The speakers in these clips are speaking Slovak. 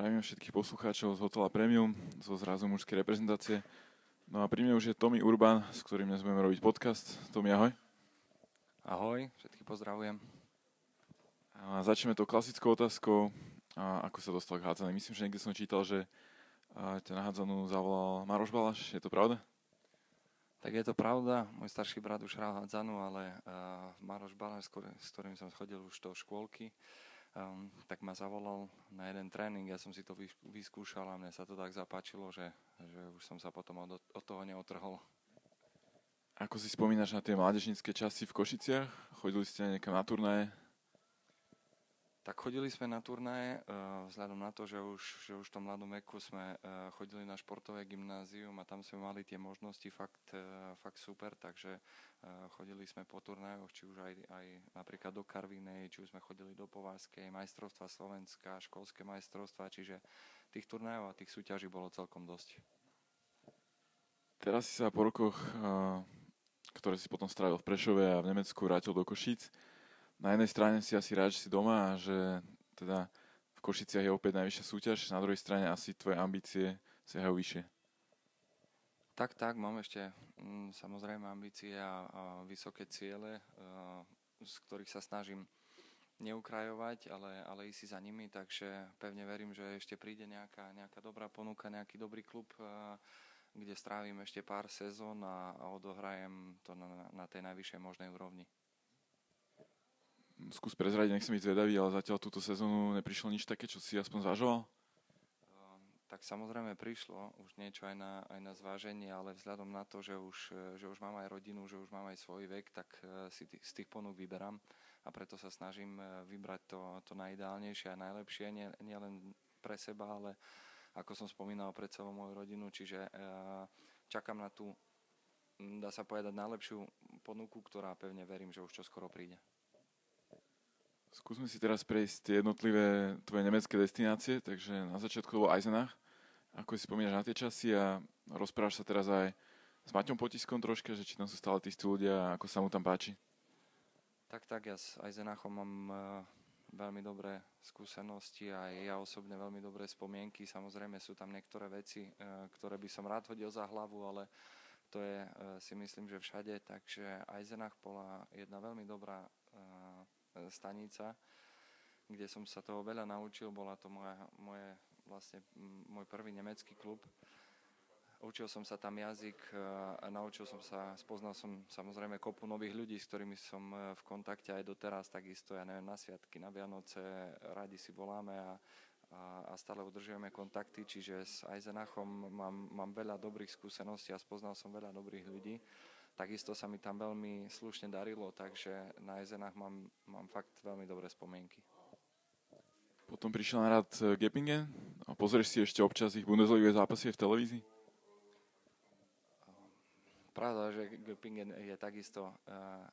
Zdravím všetkých poslucháčov z hotela Premium, zo zrazu mužskej reprezentácie. No a pri mne už je Tomi Urban, s ktorým dnes budeme robiť podcast. Tomi, ahoj. Ahoj, všetkých pozdravujem. A začneme tou klasickou otázkou, a ako sa dostal k hádzanej. Myslím, že niekde som čítal, že ťa na hádzanú zavolal Maroš Balaš, je to pravda? Tak je to pravda, môj starší brat už hral hádzanú, ale uh, Maroš Balaš, s ktorým som chodil už do škôlky, um, tak ma zavolal na jeden tréning, ja som si to vyskúšal a mne sa to tak zapáčilo, že, že už som sa potom od, od toho neotrhol. Ako si spomínaš na tie mládežnícke časy v Košiciach? Chodili ste niekam na turnaje? Tak chodili sme na turnaje, uh, vzhľadom na to, že už, že už v tom mladom veku sme uh, chodili na športové gymnázium a tam sme mali tie možnosti fakt, uh, fakt super, takže chodili sme po turnajoch, či už aj, aj napríklad do Karvinej, či už sme chodili do Povárskej, majstrovstva Slovenska, školské majstrovstva, čiže tých turnajov a tých súťaží bolo celkom dosť. Teraz si sa po rokoch ktoré si potom strávil v Prešove a v Nemecku vrátil do Košíc. Na jednej strane si asi rád, že si doma a že teda v Košiciach je opäť najvyššia súťaž, na druhej strane asi tvoje ambície siahajú vyššie. Tak, tak, mám ešte mm, samozrejme ambície a, a vysoké ciele, a, z ktorých sa snažím neukrajovať, ale, ale ísť za nimi, takže pevne verím, že ešte príde nejaká, nejaká dobrá ponuka, nejaký dobrý klub, a, kde strávim ešte pár sezón a, a odohrajem to na, na tej najvyššej možnej úrovni. Skús prezradiť, nech som byť zvedavý, ale zatiaľ túto sezónu neprišlo nič také, čo si aspoň zvažoval? Ehm, tak samozrejme prišlo už niečo aj na, aj na zváženie, ale vzhľadom na to, že už, že už mám aj rodinu, že už mám aj svoj vek, tak eh, si t- z tých ponúk vyberám a preto sa snažím eh, vybrať to, to najideálnejšie a najlepšie, nie, nie pre seba, ale ako som spomínal, pre celú moju rodinu, čiže eh, čakám na tú, dá sa povedať, najlepšiu ponuku, ktorá pevne verím, že už čo skoro príde. Skúsme si teraz prejsť tie jednotlivé tvoje nemecké destinácie, takže na začiatku to bol Eisenach. Ako si spomínaš na tie časy a rozprávaš sa teraz aj s Maťom Potiskom troška, že či tam sú stále tí ľudia a ako sa mu tam páči? Tak, tak, ja s Eisenachom mám uh, veľmi dobré skúsenosti a ja osobne veľmi dobré spomienky. Samozrejme sú tam niektoré veci, e, ktoré by som rád hodil za hlavu, ale to je e, si myslím, že všade. Takže Eisenach bola jedna veľmi dobrá e, stanica, kde som sa toho veľa naučil. Bola to moja, moje, vlastne môj prvý nemecký klub Učil som sa tam jazyk a naučil som sa, spoznal som samozrejme kopu nových ľudí, s ktorými som e, v kontakte aj doteraz, takisto, ja neviem, na sviatky, na Vianoce, radi si voláme a, a, a stále udržujeme kontakty, čiže s Eisenachom mám, mám veľa dobrých skúseností a spoznal som veľa dobrých ľudí. Takisto sa mi tam veľmi slušne darilo, takže na Eisenach mám, mám fakt veľmi dobré spomienky. Potom prišiel na rad e, Geppingen a pozrieš si ešte občas ich Bundesliga zápasy v televízii? Pravda, že Göppingen je takisto uh,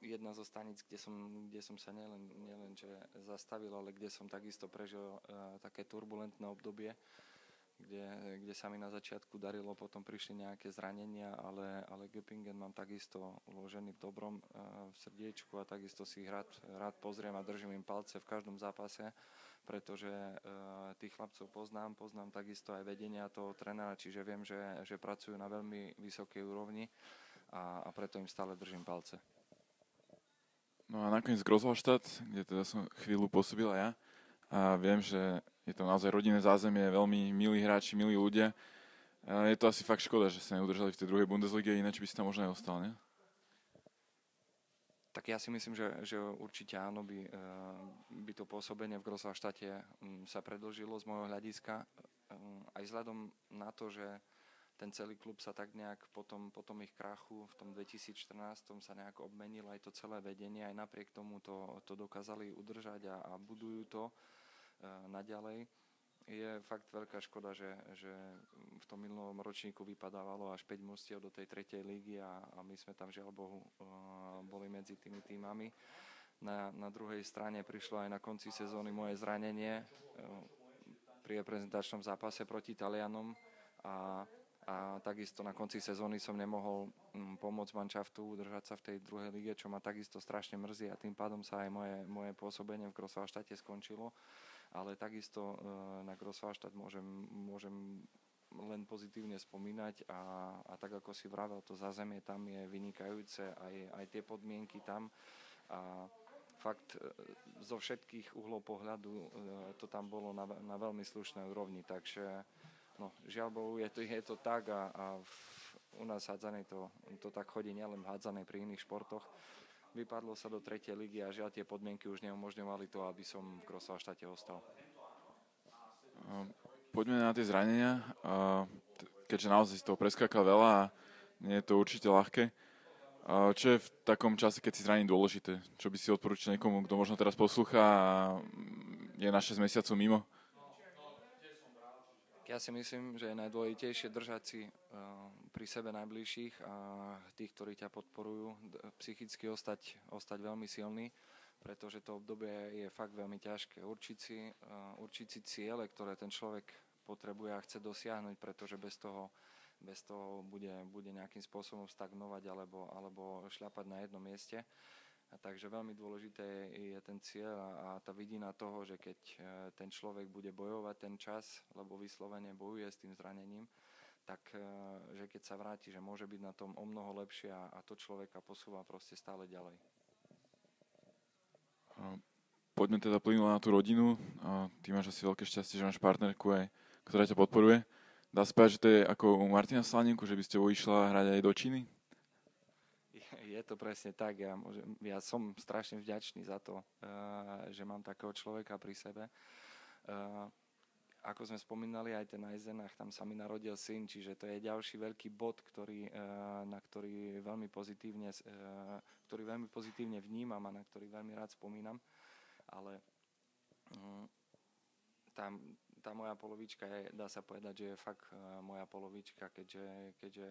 jedna zo stanic, kde som, kde som sa nielen, nielen že zastavil, ale kde som takisto prežil uh, také turbulentné obdobie, kde, kde sa mi na začiatku darilo, potom prišli nejaké zranenia, ale, ale Göppingen mám takisto uložený v dobrom uh, v srdiečku a takisto si ich rád, rád pozriem a držím im palce v každom zápase pretože uh, tých chlapcov poznám, poznám takisto aj vedenia toho trénera, čiže viem, že, že pracujú na veľmi vysokej úrovni a, a preto im stále držím palce. No a nakoniec Grozvalštát, kde teda som chvíľu pôsobil aj ja a viem, že je to naozaj rodinné zázemie, veľmi milí hráči, milí ľudia. Je to asi fakt škoda, že sa neudržali v tej druhej Bundeslige, ináč by si tam možno aj ostal? Tak ja si myslím, že, že určite áno, by, eh, by to pôsobenie v Grosvalštate mm, sa predlžilo z môjho hľadiska. Eh, aj vzhľadom na to, že ten celý klub sa tak nejak potom, potom ich krachu v tom 2014 sa nejak obmenil aj to celé vedenie, aj napriek tomu to, to dokázali udržať a, a budujú to naďalej je fakt veľká škoda, že, že v tom minulom ročníku vypadávalo až 5 mostiev do tej tretej lígy a, a my sme tam žiaľ Bohu uh, boli medzi tými týmami. Na, na druhej strane prišlo aj na konci sezóny moje zranenie uh, pri reprezentačnom zápase proti Talianom a, a takisto na konci sezóny som nemohol um, pomôcť manšaftu udržať sa v tej druhej lige, čo ma takisto strašne mrzí a tým pádom sa aj moje, moje pôsobenie v Grosvalštate skončilo ale takisto na Grosswarstadt môžem, môžem len pozitívne spomínať a, a tak ako si vravel, to zázemie tam je vynikajúce, aj, aj tie podmienky tam a fakt zo všetkých uhlov pohľadu to tam bolo na, na veľmi slušnej úrovni, takže no, žiaľ Bohu, je to, je to tak a, a v, u nás hádzanej to, to tak chodí nielen v hádzanej pri iných športoch. Vypadlo sa do tretej ligy a žiaľ tie podmienky už neumožňovali to, aby som v Krosvalštate ostal. Poďme na tie zranenia. Keďže naozaj si toho preskákal veľa a nie je to určite ľahké. Čo je v takom čase, keď si zraní dôležité? Čo by si odporúčil niekomu, kto možno teraz poslúcha a je na 6 mesiacov mimo? Ja si myslím, že je najdôležitejšie držať si uh, pri sebe najbližších a tých, ktorí ťa podporujú, psychicky ostať, ostať veľmi silný, pretože to obdobie je fakt veľmi ťažké. Určiť si, uh, určiť si ciele, ktoré ten človek potrebuje a chce dosiahnuť, pretože bez toho, bez toho bude, bude nejakým spôsobom stagnovať alebo, alebo šľapať na jednom mieste. A takže veľmi dôležité je ten cieľ a, tá vidina toho, že keď e, ten človek bude bojovať ten čas, lebo vyslovene bojuje s tým zranením, tak e, že keď sa vráti, že môže byť na tom o mnoho lepšie a, to človeka posúva proste stále ďalej. Poďme teda plynulo na tú rodinu. Ty máš asi veľké šťastie, že máš partnerku, aj, ktorá ťa podporuje. Dá sa povedať, že to je ako u Martina Slaninku, že by ste išla hrať aj do Číny? Je to presne tak. Ja, môžem, ja som strašne vďačný za to, uh, že mám takého človeka pri sebe. Uh, ako sme spomínali, aj ten Eisenach, tam sa mi narodil syn, čiže to je ďalší veľký bod, ktorý, uh, na ktorý veľmi pozitívne, ktorý veľmi pozitívne vnímam a na ktorý veľmi rád spomínam. Ale um, tá, tá moja polovička je, dá sa povedať, že je fakt moja polovička, keďže, keďže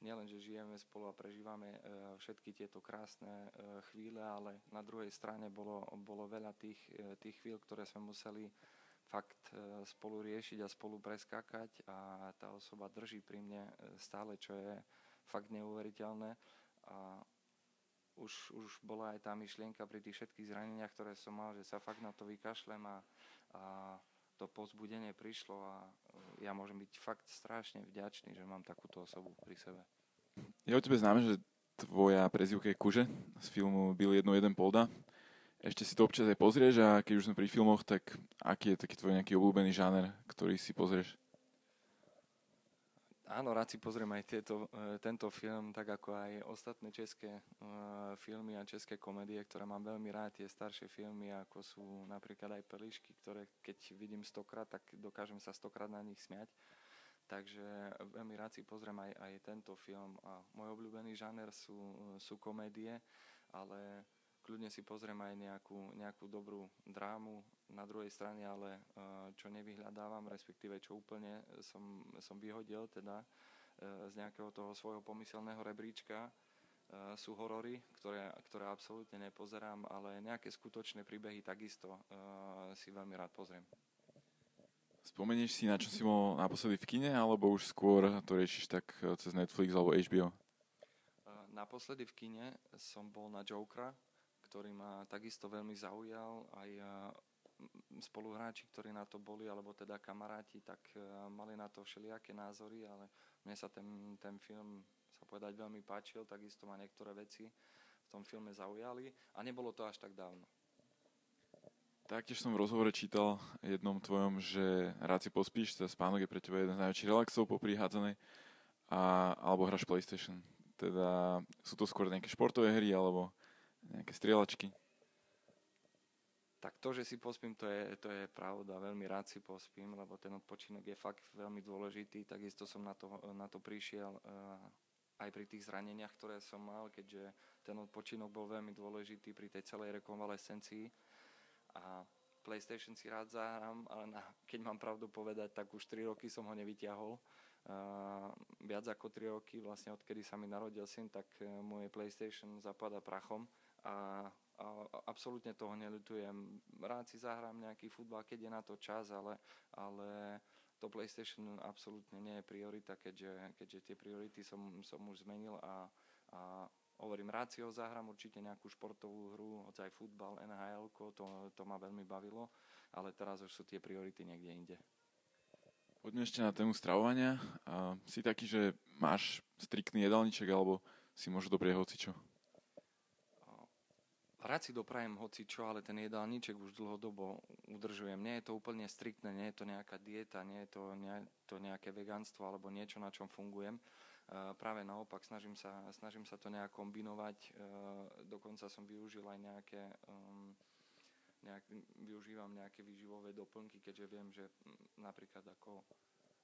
nielen, že žijeme spolu a prežívame e, všetky tieto krásne e, chvíle, ale na druhej strane bolo, bolo veľa tých, e, tých chvíľ, ktoré sme museli fakt spolu riešiť a spolu preskákať a tá osoba drží pri mne stále, čo je fakt neuveriteľné. A už, už bola aj tá myšlienka pri tých všetkých zraneniach, ktoré som mal, že sa fakt na to vykašlem a, a to pozbudenie prišlo a ja môžem byť fakt strašne vďačný, že mám takúto osobu pri sebe. Je o tebe známe, že tvoja prezivka je Kuže z filmu Byl jedno jeden polda. Ešte si to občas aj pozrieš a keď už sme pri filmoch, tak aký je taký tvoj nejaký obľúbený žáner, ktorý si pozrieš? Áno, rád si pozriem aj tieto, e, tento film, tak ako aj ostatné české uh, filmy a české komédie, ktoré mám veľmi rád, tie staršie filmy, ako sú napríklad aj Pelišky, ktoré keď vidím stokrát, tak dokážem sa stokrát na nich smiať. Takže veľmi rád si pozriem aj, aj tento film a môj obľúbený žáner sú, sú komédie, ale kľudne si pozriem aj nejakú, nejakú dobrú drámu na druhej strane, ale eh, čo nevyhľadávam, respektíve čo úplne som, som vyhodil teda eh, z nejakého toho svojho pomyselného rebríčka, eh, sú horory, ktoré, ktoré absolútne nepozerám, ale nejaké skutočné príbehy takisto si veľmi rád pozriem. Spomenieš si, na čo si bol naposledy v kine, alebo už skôr to riešiš tak cez Netflix alebo HBO? Naposledy v kine som bol na Jokera, ktorý ma takisto veľmi zaujal. Aj spoluhráči, ktorí na to boli, alebo teda kamaráti, tak mali na to všelijaké názory, ale mne sa ten, ten film sa povedať veľmi páčil, takisto ma niektoré veci v tom filme zaujali a nebolo to až tak dávno. Taktiež som v rozhovore čítal jednom tvojom, že rád si pospíš, teda spánok je pre teba jeden z najväčších relaxov po prihádzanej, a, alebo hráš PlayStation. Teda sú to skôr nejaké športové hry, alebo nejaké strieľačky? Tak to, že si pospím, to je, to je pravda. Veľmi rád si pospím, lebo ten odpočinok je fakt veľmi dôležitý. Takisto som na to, na to prišiel uh, aj pri tých zraneniach, ktoré som mal, keďže ten odpočinok bol veľmi dôležitý pri tej celej rekonvalescencii. A PlayStation si rád zahrám, ale na, keď mám pravdu povedať, tak už 3 roky som ho nevyťahol. Uh, viac ako 3 roky, vlastne odkedy sa mi narodil syn, tak uh, moje PlayStation zapada prachom a, a absolútne toho neľutujem. Rád si zahrám nejaký futbal, keď je na to čas, ale, ale to PlayStation absolútne nie je priorita, keďže, keďže tie priority som, som už zmenil a, a hovorím, rád si ho zahrám určite nejakú športovú hru, hoď aj futbal, NHL, to, to ma veľmi bavilo, ale teraz už sú tie priority niekde inde. Poďme ešte na tému stravovania. A si taký, že máš striktný jedálniček, alebo si môžu doprieť hocičo? Rád si doprajem hocičo, ale ten jedálniček už dlhodobo udržujem. Nie je to úplne striktné, nie je to nejaká dieta, nie je to, nie, to nejaké vegánstvo alebo niečo, na čom fungujem. Uh, práve naopak, snažím sa, snažím sa to nejak kombinovať. Uh, dokonca som využil aj nejaké um, nejak, využívam nejaké výživové doplnky, keďže viem, že napríklad ako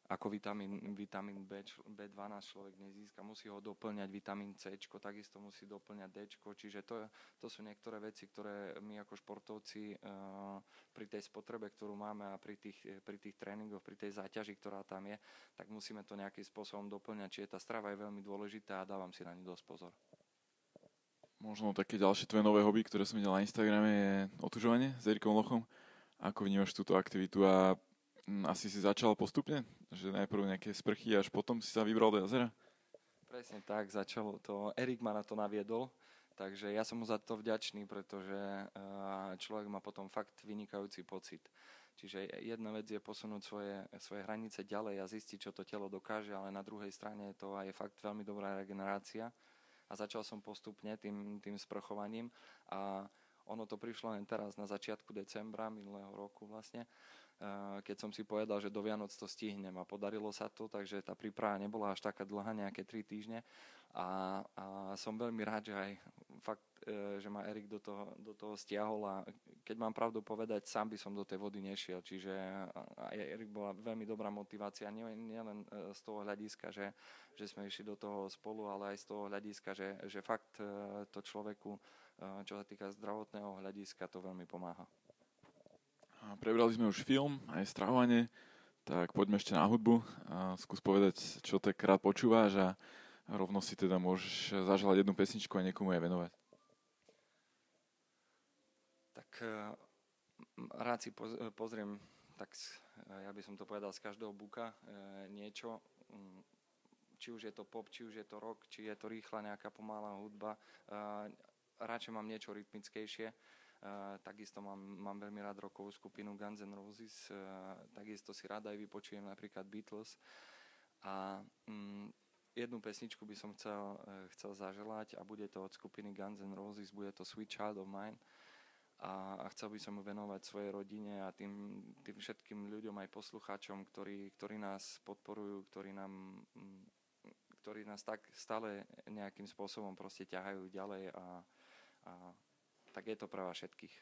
ako vitamín, vitamín B, B12 človek nezíska, musí ho doplňať vitamín C, takisto musí doplňať D, čiže to, to sú niektoré veci, ktoré my ako športovci uh, pri tej spotrebe, ktorú máme a pri tých, pri tých tréningoch, pri tej záťaži, ktorá tam je, tak musíme to nejakým spôsobom doplňať, čiže tá strava je veľmi dôležitá a dávam si na ňu dosť pozor. Možno také ďalšie tvoje nové hobby, ktoré som videl na Instagrame, je otužovanie s Erikom Lochom. Ako vnímaš túto aktivitu a asi si začal postupne? Že najprv nejaké sprchy, až potom si sa vybral do jazera? Presne tak, začalo to. Erik ma na to naviedol, takže ja som mu za to vďačný, pretože človek má potom fakt vynikajúci pocit. Čiže jedna vec je posunúť svoje, svoje hranice ďalej a zistiť, čo to telo dokáže, ale na druhej strane je to aj fakt veľmi dobrá regenerácia. A začal som postupne tým, tým sprchovaním a ono to prišlo len teraz na začiatku decembra minulého roku vlastne keď som si povedal, že do Vianoc to stihnem a podarilo sa to, takže tá príprava nebola až taká dlhá, nejaké 3 týždne a, a som veľmi rád, že aj fakt, e, že ma Erik do toho, do toho stiahol a keď mám pravdu povedať, sám by som do tej vody nešiel, čiže aj Erik bola veľmi dobrá motivácia, nielen nie, nie z toho hľadiska, že, že sme išli do toho spolu, ale aj z toho hľadiska, že, že fakt e, to človeku, e, čo sa týka zdravotného hľadiska, to veľmi pomáha. Prebrali sme už film, aj stravovanie, tak poďme ešte na hudbu. A skús povedať, čo tak rád počúvaš a rovno si teda môžeš zaželať jednu pesničku a niekomu aj venovať. Tak e, rád si pozriem, tak ja by som to povedal z každého buka e, niečo, či už je to pop, či už je to rock, či je to rýchla nejaká pomalá hudba. E, radšej mám niečo rytmickejšie takisto mám, mám veľmi rád rokovú skupinu Guns N' Roses, takisto si rád aj vypočujem napríklad Beatles. A um, jednu pesničku by som chcel, uh, chcel zaželať a bude to od skupiny Guns N' Roses, bude to Sweet Child of Mine. A, a chcel by som ju venovať svojej rodine a tým, tým všetkým ľuďom aj poslucháčom, ktorí, ktorí nás podporujú, ktorí nám ktorí nás tak stále nejakým spôsobom proste ťahajú ďalej a, a tak je to pre vás všetkých.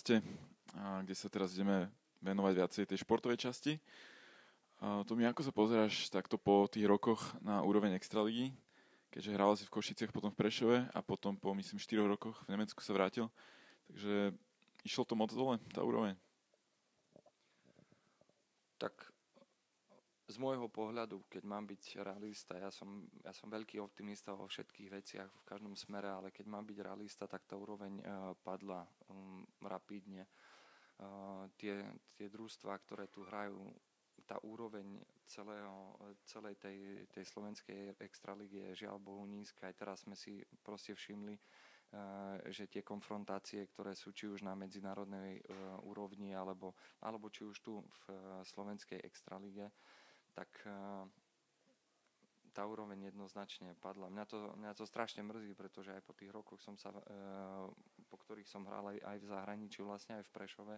Podcaste, kde sa teraz ideme venovať viacej tej športovej časti. A Tomi, ako sa pozeráš takto po tých rokoch na úroveň Extraligy? Keďže hral si v Košiciach, potom v Prešove a potom po, myslím, 4 rokoch v Nemecku sa vrátil. Takže išlo to moc dole, tá úroveň? Tak z môjho pohľadu, keď mám byť realista, ja som, ja som veľký optimista vo všetkých veciach, v každom smere, ale keď mám byť realista, tak tá úroveň uh, padla um, rapidne. Uh, tie, tie družstvá, ktoré tu hrajú, tá úroveň celého, celej tej, tej slovenskej extraligy je žiaľ Bohu nízka. Aj teraz sme si proste všimli, uh, že tie konfrontácie, ktoré sú či už na medzinárodnej úrovni, alebo, alebo či už tu v slovenskej extralige, tak uh, tá úroveň jednoznačne padla. Mňa to, mňa to strašne mrzí, pretože aj po tých rokoch som sa, uh, po ktorých som hral aj, v zahraničí, vlastne aj v Prešove,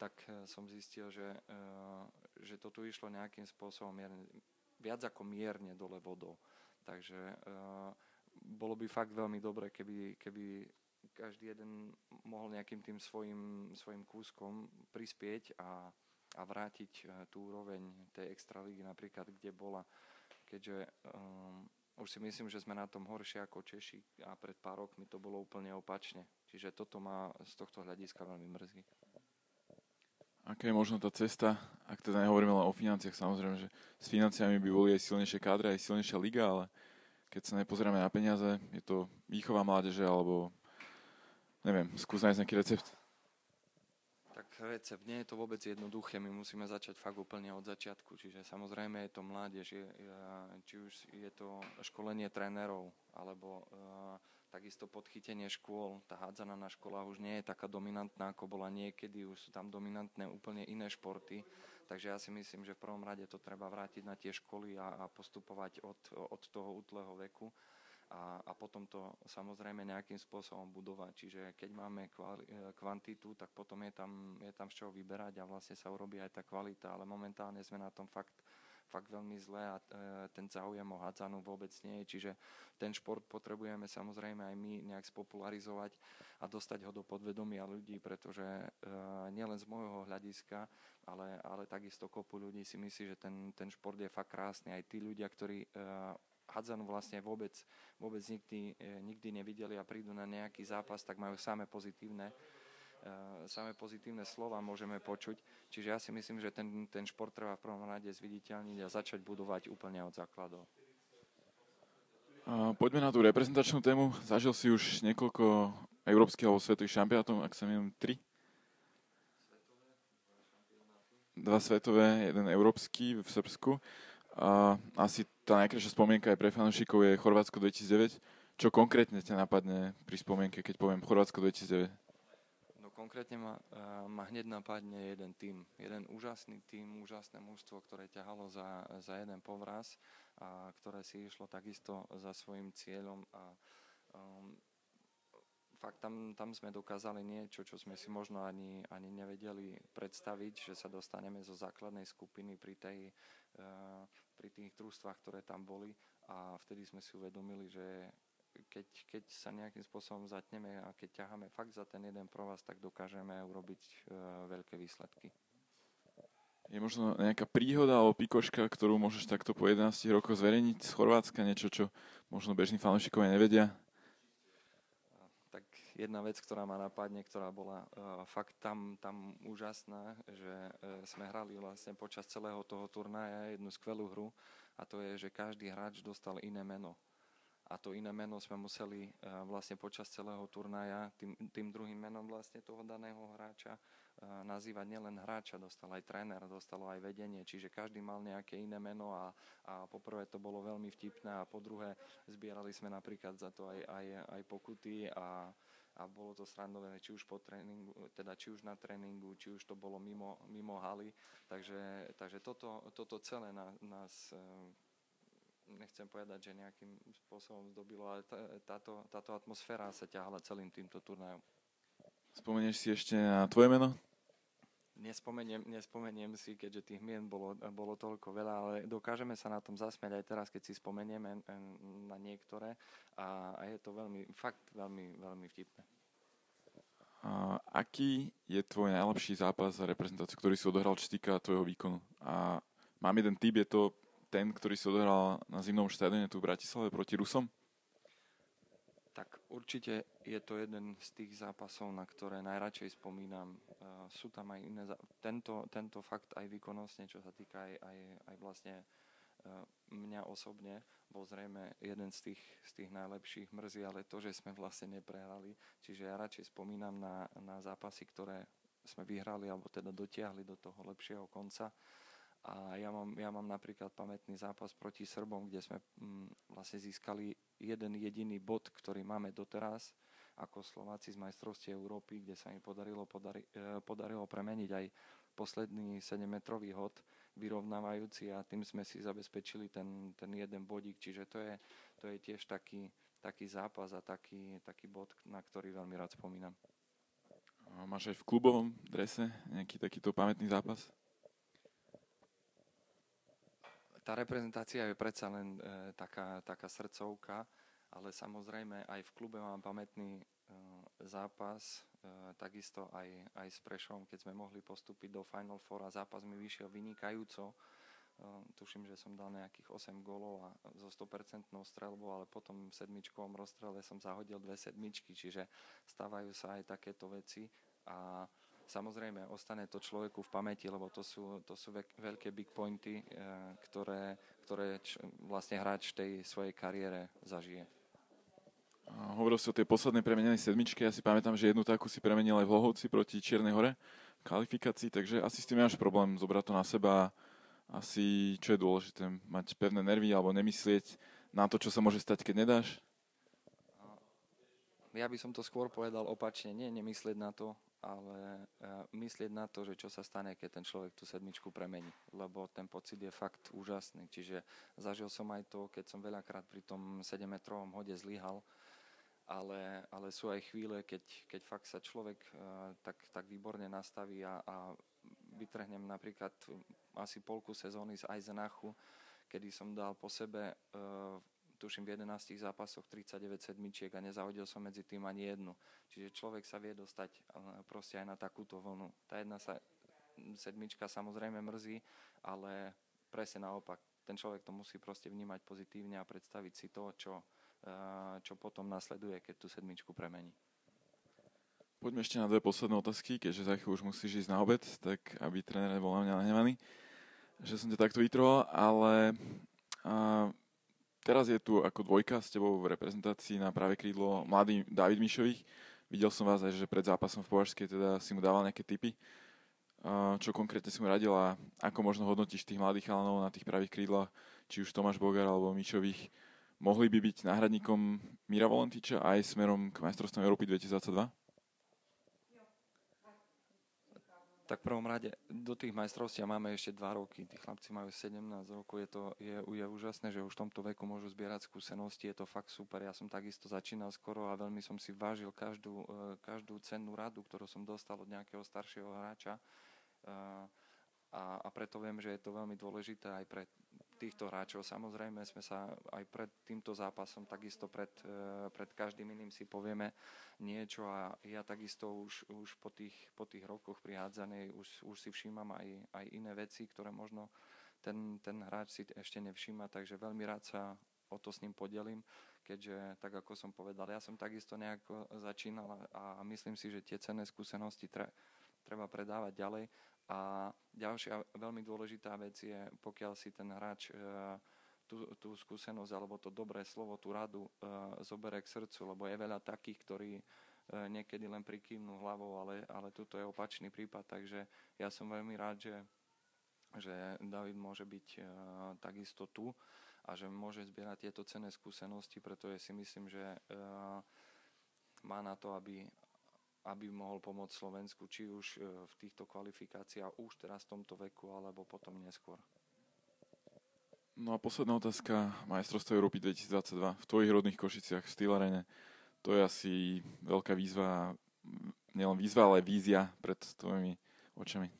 tak uh, som zistil, že, že to tu išlo nejakým spôsobom mierne, viac ako mierne dole vodou. Takže bolo by fakt veľmi dobre, keby, keby každý jeden mohol nejakým tým svojim, svojim kúskom prispieť a, a vrátiť uh, tú úroveň tej extraligy napríklad, kde bola. Keďže um, už si myslím, že sme na tom horšie ako Češi a pred pár rokmi to bolo úplne opačne. Čiže toto ma z tohto hľadiska veľmi mrzí. Aká je možno tá cesta, ak teda nehovoríme len o financiách, samozrejme, že s financiami by boli aj silnejšie kádre, aj silnejšia liga, ale keď sa nepozeráme na peniaze, je to výchova mládeže, alebo neviem, skús nájsť nejaký recept. Recept, nie je to vôbec jednoduché, my musíme začať fakt úplne od začiatku, čiže samozrejme je to mládež, je, či už je to školenie trénerov, alebo uh, takisto podchytenie škôl, tá hádzana na školách už nie je taká dominantná, ako bola niekedy, už sú tam dominantné úplne iné športy, takže ja si myslím, že v prvom rade to treba vrátiť na tie školy a, a postupovať od, od toho útleho veku a, a potom to samozrejme nejakým spôsobom budovať. Čiže keď máme kvali, kvantitu, tak potom je tam, je tam z čoho vyberať a vlastne sa urobí aj tá kvalita, ale momentálne sme na tom fakt fakt veľmi zle a e, ten záujem o hádzanú vôbec nie je. Čiže ten šport potrebujeme samozrejme aj my nejak spopularizovať a dostať ho do podvedomia ľudí, pretože e, nielen z môjho hľadiska, ale, ale takisto kopu ľudí si myslí, že ten, ten šport je fakt krásny. Aj tí ľudia, ktorí e, hádzanú vlastne vôbec, vôbec nikdy, nikdy nevideli a prídu na nejaký zápas, tak majú samé pozitívne Uh, samé pozitívne slova môžeme počuť. Čiže ja si myslím, že ten, ten šport treba v prvom rade zviditeľniť a začať budovať úplne od základov. Poďme na tú reprezentačnú tému. Zažil si už niekoľko európskych alebo svetových šampionátov, ak sa minul tri? Dva svetové, jeden európsky v Srbsku. A asi tá najkrajšia spomienka aj pre fanúšikov je Chorvátsko 2009. Čo konkrétne ťa napadne pri spomienke, keď poviem Chorvátsko 2009? konkrétne ma, uh, ma hneď napadne jeden tým. Jeden úžasný tým, úžasné mužstvo, ktoré ťahalo za, za jeden povraz a ktoré si išlo takisto za svojim cieľom a um, fakt tam, tam sme dokázali niečo, čo sme si možno ani, ani nevedeli predstaviť, že sa dostaneme zo základnej skupiny pri, tej, uh, pri tých družstvách, ktoré tam boli a vtedy sme si uvedomili, že keď, keď sa nejakým spôsobom zatneme a keď ťaháme fakt za ten jeden provaz, tak dokážeme urobiť uh, veľké výsledky. Je možno nejaká príhoda alebo pikoška, ktorú môžeš takto po 11 rokoch zverejniť z Chorvátska, niečo, čo možno bežní fanúšikovia nevedia? Jedna vec, ktorá ma napadne, ktorá bola uh, fakt tam, tam úžasná, že uh, sme hrali vlastne počas celého toho turnaja jednu skvelú hru a to je, že každý hráč dostal iné meno. A to iné meno sme museli uh, vlastne počas celého turnaja tým, tým druhým menom vlastne toho daného hráča uh, nazývať nielen hráča, dostal aj tréner, dostalo aj vedenie, čiže každý mal nejaké iné meno a, a poprvé to bolo veľmi vtipné a po druhé zbierali sme napríklad za to aj, aj, aj pokuty a, a bolo to srandové, či už po tréningu, teda či už na tréningu, či už to bolo mimo, mimo haly, takže, takže toto, toto celé nás, nás nechcem povedať, že nejakým spôsobom zdobilo, ale táto, táto atmosféra sa ťahala celým týmto turnajom. Spomenieš si ešte na tvoje meno? Nespomeniem, nespomeniem si, keďže tých mien bolo, bolo toľko veľa, ale dokážeme sa na tom zasmiať aj teraz, keď si spomenieme na niektoré a, a je to veľmi, fakt veľmi, veľmi vtipné. A aký je tvoj najlepší zápas za reprezentáciu, ktorý si odohral, čo týka tvojho výkonu? A mám jeden typ, je to ten, ktorý si odohral na zimnom štadióne tu v Bratislave proti Rusom? Určite je to jeden z tých zápasov, na ktoré najradšej spomínam. Uh, sú tam aj iné, tento, tento fakt aj výkonnostne, čo sa týka aj, aj, aj vlastne uh, mňa osobne, bol zrejme jeden z tých, z tých najlepších mrzí, ale to, že sme vlastne neprehrali. Čiže ja radšej spomínam na, na zápasy, ktoré sme vyhrali alebo teda dotiahli do toho lepšieho konca. A ja mám, ja mám napríklad pamätný zápas proti Srbom, kde sme mm, vlastne získali jeden jediný bod, ktorý máme doteraz ako Slováci z majstrovstie Európy, kde sa mi podarilo, podari, e, podarilo premeniť aj posledný 7-metrový hod vyrovnávajúci a tým sme si zabezpečili ten, ten jeden bodík. Čiže to je, to je tiež taký, taký zápas a taký, taký bod, na ktorý veľmi rád spomínam. Máš aj v klubovom drese nejaký takýto pamätný zápas? Tá reprezentácia je predsa len e, taká, taká srdcovka, ale samozrejme aj v klube mám pamätný e, zápas, e, takisto aj, aj s Prešom, keď sme mohli postúpiť do Final Four a zápas mi vyšiel vynikajúco. E, tuším, že som dal nejakých 8 gólov a so 100% strelbou, ale potom v sedmičkovom rozstrele som zahodil dve sedmičky, čiže stávajú sa aj takéto veci a Samozrejme, ostane to človeku v pamäti, lebo to sú, to sú veľké big pointy, eh, ktoré, ktoré č, vlastne hráč v tej svojej kariére zažije. Hovoril si o tej poslednej premenenej sedmičke, ja si pamätám, že jednu takú si premenil aj v Lohovci proti Čiernej hore v kvalifikácii, takže asi s tým máš problém zobrať to na seba. Asi, čo je dôležité, mať pevné nervy alebo nemyslieť na to, čo sa môže stať, keď nedáš? Ja by som to skôr povedal opačne, nie nemyslieť na to, ale e, myslieť na to, že čo sa stane, keď ten človek tú sedmičku premení, lebo ten pocit je fakt úžasný. Čiže zažil som aj to, keď som veľakrát pri tom 7-metrovom hode zlyhal, ale, ale sú aj chvíle, keď, keď fakt sa človek uh, tak, tak výborne nastaví a, a vytrhnem napríklad asi polku sezóny z Eisenachu, kedy som dal po sebe uh, tuším v 11 zápasoch 39 sedmičiek a nezahodil som medzi tým ani jednu. Čiže človek sa vie dostať proste aj na takúto vlnu. Tá jedna sa, sedmička samozrejme mrzí, ale presne naopak. Ten človek to musí proste vnímať pozitívne a predstaviť si to, čo, eh, čo potom nasleduje, keď tú sedmičku premení. Poďme ešte na dve posledné otázky, keďže za už musíš ísť na obed, tak aby tréner nebol na mňa nahnevaný, že som ťa takto vytroval, ale a, Teraz je tu ako dvojka s tebou v reprezentácii na práve krídlo mladý David Mišových. Videl som vás aj, že pred zápasom v Považskej teda si mu dával nejaké tipy. Čo konkrétne si mu radil a ako možno hodnotíš tých mladých chalanov na tých pravých krídlach, či už Tomáš Bogar alebo Mišových, mohli by byť náhradníkom Mira Volentiča aj smerom k majstrovstvom Európy 2022? Tak v prvom rade do tých majstrovstiev máme ešte 2 roky. Tí chlapci majú 17 rokov. Je, to, je, je úžasné, že už v tomto veku môžu zbierať skúsenosti. Je to fakt super. Ja som takisto začínal skoro a veľmi som si vážil každú, e, každú cennú radu, ktorú som dostal od nejakého staršieho hráča. E, a, a preto viem, že je to veľmi dôležité aj pre týchto hráčov. Samozrejme sme sa aj pred týmto zápasom, takisto pred, e, pred každým iným si povieme niečo a ja takisto už, už po, tých, po tých rokoch prihádzanej už, už si všímam aj, aj iné veci, ktoré možno ten, ten hráč si ešte nevšíma, takže veľmi rád sa o to s ním podelím, keďže, tak ako som povedal, ja som takisto nejako začínal a, myslím si, že tie cenné skúsenosti tre, treba predávať ďalej a ďalšia veľmi dôležitá vec je, pokiaľ si ten hráč e, tú, tú skúsenosť alebo to dobré slovo, tú radu e, zoberie k srdcu, lebo je veľa takých, ktorí e, niekedy len prikývnú hlavou, ale, ale tuto je opačný prípad, takže ja som veľmi rád, že, že David môže byť takisto tu a že môže zbierať tieto cenné skúsenosti, pretože si myslím, že má na to, aby, aby mohol pomôcť Slovensku, či už e, v týchto kvalifikáciách, už teraz v tomto veku, alebo potom neskôr. No a posledná otázka. Majstrovstvo Európy 2022 v tvojich rodných Košiciach, v Stýlarene. To je asi veľká výzva, nielen výzva, ale vízia pred tvojimi očami.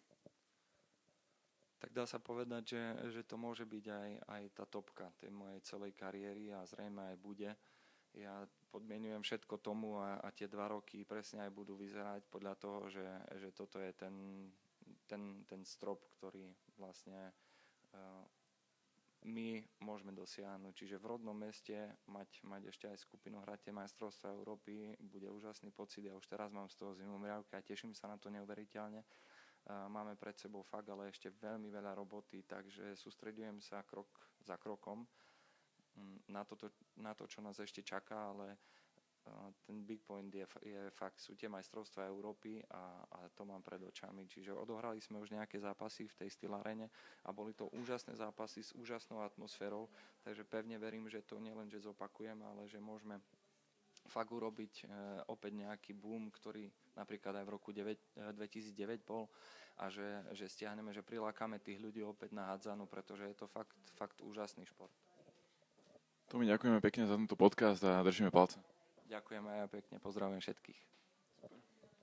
Tak dá sa povedať, že, že to môže byť aj, aj tá topka tej mojej celej kariéry a zrejme aj bude ja podmienujem všetko tomu a, a tie dva roky presne aj budú vyzerať podľa toho, že, že toto je ten, ten, ten strop, ktorý vlastne uh, my môžeme dosiahnuť. Čiže v rodnom meste mať, mať ešte aj skupinu hrať majstrovstva Európy bude úžasný pocit. Ja už teraz mám z toho zimu mriavky a teším sa na to neuveriteľne. Uh, máme pred sebou fakt, ale ešte veľmi veľa roboty, takže sústredujem sa krok za krokom na, toto, na to, čo nás ešte čaká, ale ten big point je, je fakt, sú tie majstrovstvá Európy a, a to mám pred očami. Čiže odohrali sme už nejaké zápasy v tej stylarene a boli to úžasné zápasy s úžasnou atmosférou, takže pevne verím, že to nielen, že zopakujem, ale že môžeme fakt urobiť e, opäť nejaký boom, ktorý napríklad aj v roku 9, e, 2009 bol a že, že stiahneme, že prilákame tých ľudí opäť na hádzanu, pretože je to fakt, fakt úžasný šport. Tomi, ďakujeme pekne za tento podcast a držíme palce. Ďakujeme aj pekne, pozdravujem všetkých.